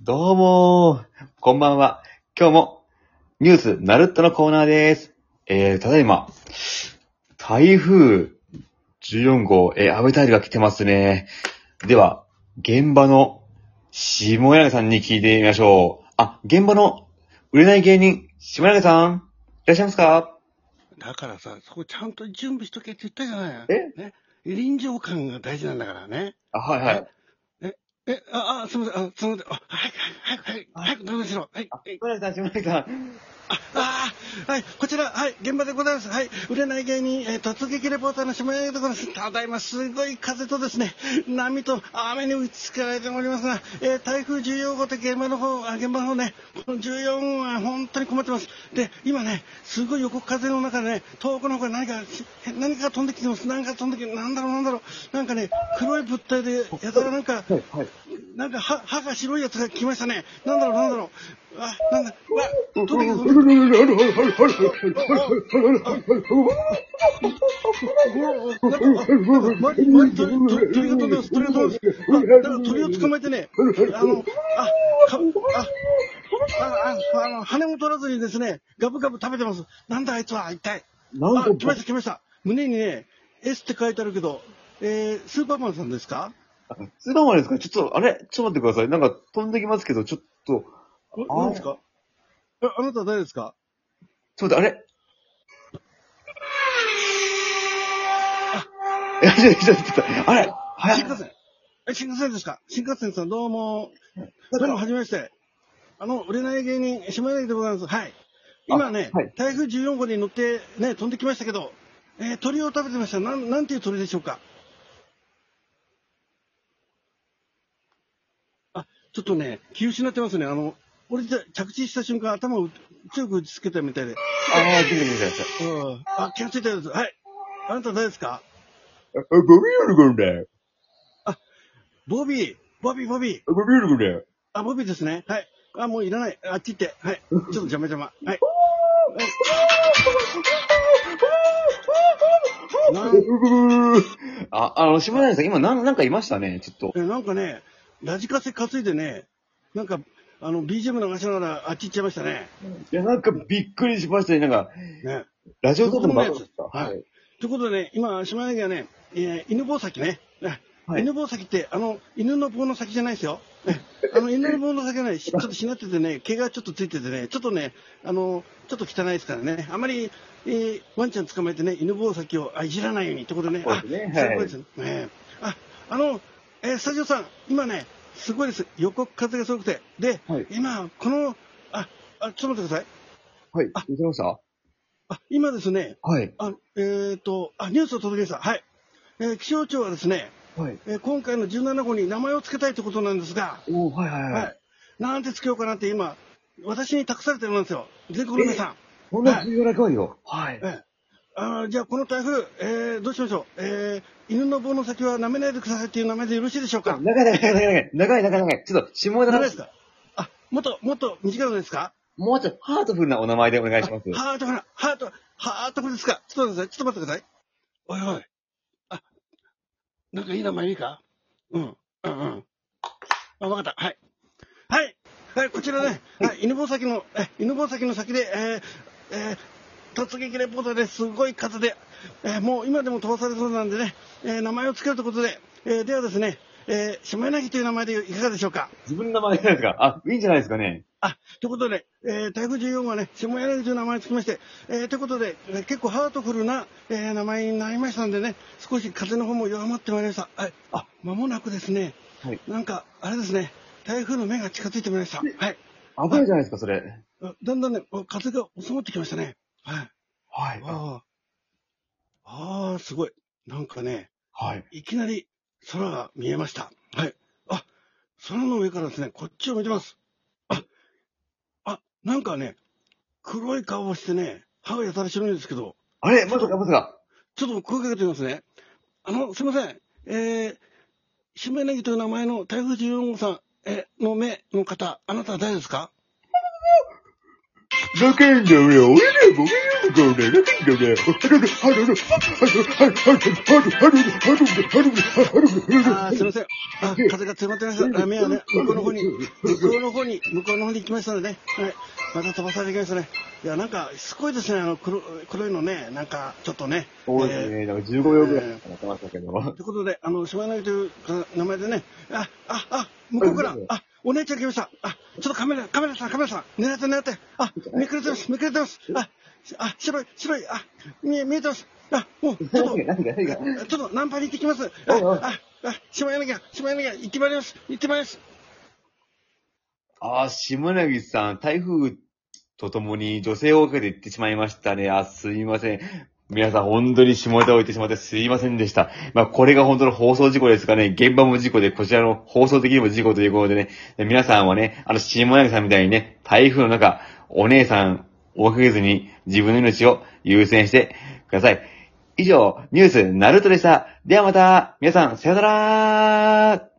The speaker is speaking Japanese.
どうもー、こんばんは。今日も、ニュース、ナルットのコーナーです。えー、ただいま、台風14号、えー、安倍大陸が来てますね。では、現場の、下柳さんに聞いてみましょう。あ、現場の、売れない芸人、下柳さん、いらっしゃいますか？だからさ、そこちゃんと準備しとけって言ったじゃない。え？ね。臨場感が大事なんだからね。あ、はいはい。え、あ、あ、すみません、あ、すみません、あ、はい、はい、はい、はい、早く飲みましょう。はい、あ、はい下柳さん、下柳さん。あ、あー、はい、こちら、はい、現場でございます。はい、売れない芸人、えー突撃レポーターの下柳でございます。ただいま、すごい風とですね、波と雨に打ちつけられておりますが、えー台風14号って現場の方、あ現場の方ね、この14号は本当に困ってます。で、今ね、すごい横風の中でね、遠くの方から何か、何かが飛んできてます。何かが飛んできて、なんだろう、なんだろう。なんかね、黒い物体で、やたらなんか、はい、はい。なんか歯、歯が白いやつが来ましたね。なんだろう、なんだろう。あ、なんだ、うわ、飛んできた、飛んできた。マリ、マリ、鳥、が飛んでます、鳥が飛んでます。あ、だから鳥を捕まえてね、あの、あ、か、あ、あ、あ、あの、羽も取らずにですね、ガブガブ食べてます。なんだあいつは、一体。なんあ、来ました、来ました。胸にね、S って書いてあるけど、えー、スーパーマンさんですか？スーパーマンですか？ちょっと、あれ？ちょっと待ってください。なんか飛んできますけど、ちょっと、あ何ですか？え、あなたは誰ですか？ちょっと待って、あれ？あ、いや、ちょっと、ちょっと、あれ？早い。新幹線。え、新幹線ですか？新幹線さん、どうも。どうも、はじめまして。あの、売れない芸人、島柳でございます。はい。今ね、はい台風14号に乗ってね、飛んできましたけど、えー鳥を食べてました。なん、なんていう鳥でしょうか？ちょっとね、気失ってますね。あの、俺じゃ着地した瞬間、頭を強く打ちつけたみたいで。ああ、出てきました。うん。あ、気がついた。はい。あなた誰ですか？あ、ボビーヨルゴンだよ。ボビー、ボビー、ボビー。ボビーヨルゴンだよ。あ、ボビーですね。はい。あ、もういらない。あっち行って。はい。ちょっと邪魔邪魔。はい。あ、あの、島谷さん、今、なん、なんかいましたね、ちょっと。えなんかね、ラジカセ担いでね、なんか、あの、BGM 流しながらあっち行っちゃいましたね。いや、なんかびっくりしましたね。なんか、ね。ラジオとかもバカだった？はい。ということでね、今、島柳がね、えー犬棒先ね。ねはい犬棒先って、あの、犬の棒の先じゃないですよ。ねあの、犬の棒の先がね、しちょっとしなっててね、毛がちょっとついててね、ちょっとね、あの、ちょっと汚いですからね。あまり、えーワンちゃん捕まえてね、犬棒先をあいじらないようにってことでね。そうですねあ、はい。あ、あの、えースタジオさん、今ね、すごいです。横風がすごくて。で、はい今、この、あ、あ、ちょっと待ってください。はい。あ言ってました？あ、今ですね、はい。あ、えっ、と、あ、ニュースを届けました。はい。えー気象庁はですね、はい。えー今回の17号に名前を付けたいということなんですが、おーはいはいは。はいい。なんて付けようかなって今、私に託されてるんですよ。全国の皆さん。こんな重要な声よ。はい。ええあーじゃあ、この台風、えーどうしましょう？えー犬の棒の先は舐めないでくださいっていう名前でよろしいでしょうか？長い長い長い長い。長い長い長い。ちょっと、下田長いですか？あ、もっと、もっと短いのですか？もうちょっとハートフルなお名前でお願いします。ハートフル、ハート、ハートフルですか？ちょっと待ってください。ちょっと待ってください。おいおい。あ、なんかいい名前いいか？うん、うん、うん。あ、わかった。はい。はい。はい、こちらね、はい、犬棒先の、え、犬棒先の先で、えー、えー、突撃レポーターですごい数で、えーもう今でも飛ばされそうなんでね、えー名前を付けるということで、えーではですね、えー、下柳という名前でいかがでしょうか？自分の名前じゃないですか。あ、いいんじゃないですかね。あ、ということで、えー台風14号はね、下柳という名前をつきまして、えーということで、えー結構ハートフルな、えー名前になりましたんでね、少し風の方も弱まってまいりました。はい。あ、間もなくですね、はい。なんか、あれですね、台風の目が近づいてまいりました。はい。危ないじゃないですか、それ。あだんだんね、あ風が収まってきましたね。はい。はい。ああ。ああ、すごい。なんかね、はい。いきなり空が見えました。はい。あ、空の上からですね、こっちを見てます。あ、あ、なんかね、黒い顔をしてね、歯がやたら白いんですけど、あれ？まさかまさか。ちょっと声かけてみますね。あの、すいません。えー、島柳という名前の台風14号さん、え、の目の方、あなたは誰ですか？泣けんだよ、俺らすいません。あ、風が強まってました。あ、目はね、向こうの方に、向こうの方に、向こうの方に行きましたのでね。はい。また飛ばされてきましたね。いや、なんか、すごいですね。あの、黒、黒いのね、なんか、ちょっとね。そうですね、なんか15秒ぐらいやってましたけど。ということで、あの、しまいなぎというか名前でね、あ、あ、あ、向こうから、あ、お姉ちゃん来ました。あ、ちょっとカメラ、カメラさん、カメラさん、狙って狙って、あ、めくれてます、めくれてます。あ、あ、白い、白い、あ、見え、見えてます。あ、もう、ちょっと、何が何が何がちょっとナンパに行ってきます。あ、あ、あ、島柳が、島柳が、行ってまいります。行ってまいります。あー、下柳さん、台風とともに女性を追いかけて行ってしまいましたね。あ、すいません。皆さん、本当に下ネタを言ってしまってすいませんでした。まあ、これが本当の放送事故ですかね。現場も事故で、こちらの放送的にも事故ということでね。で皆さんはね、あの、下柳さんみたいにね、台風の中、お姉さん追いかけずに自分の命を優先してください。以上、ニュース、ナルトでした。ではまた、皆さん、さよなら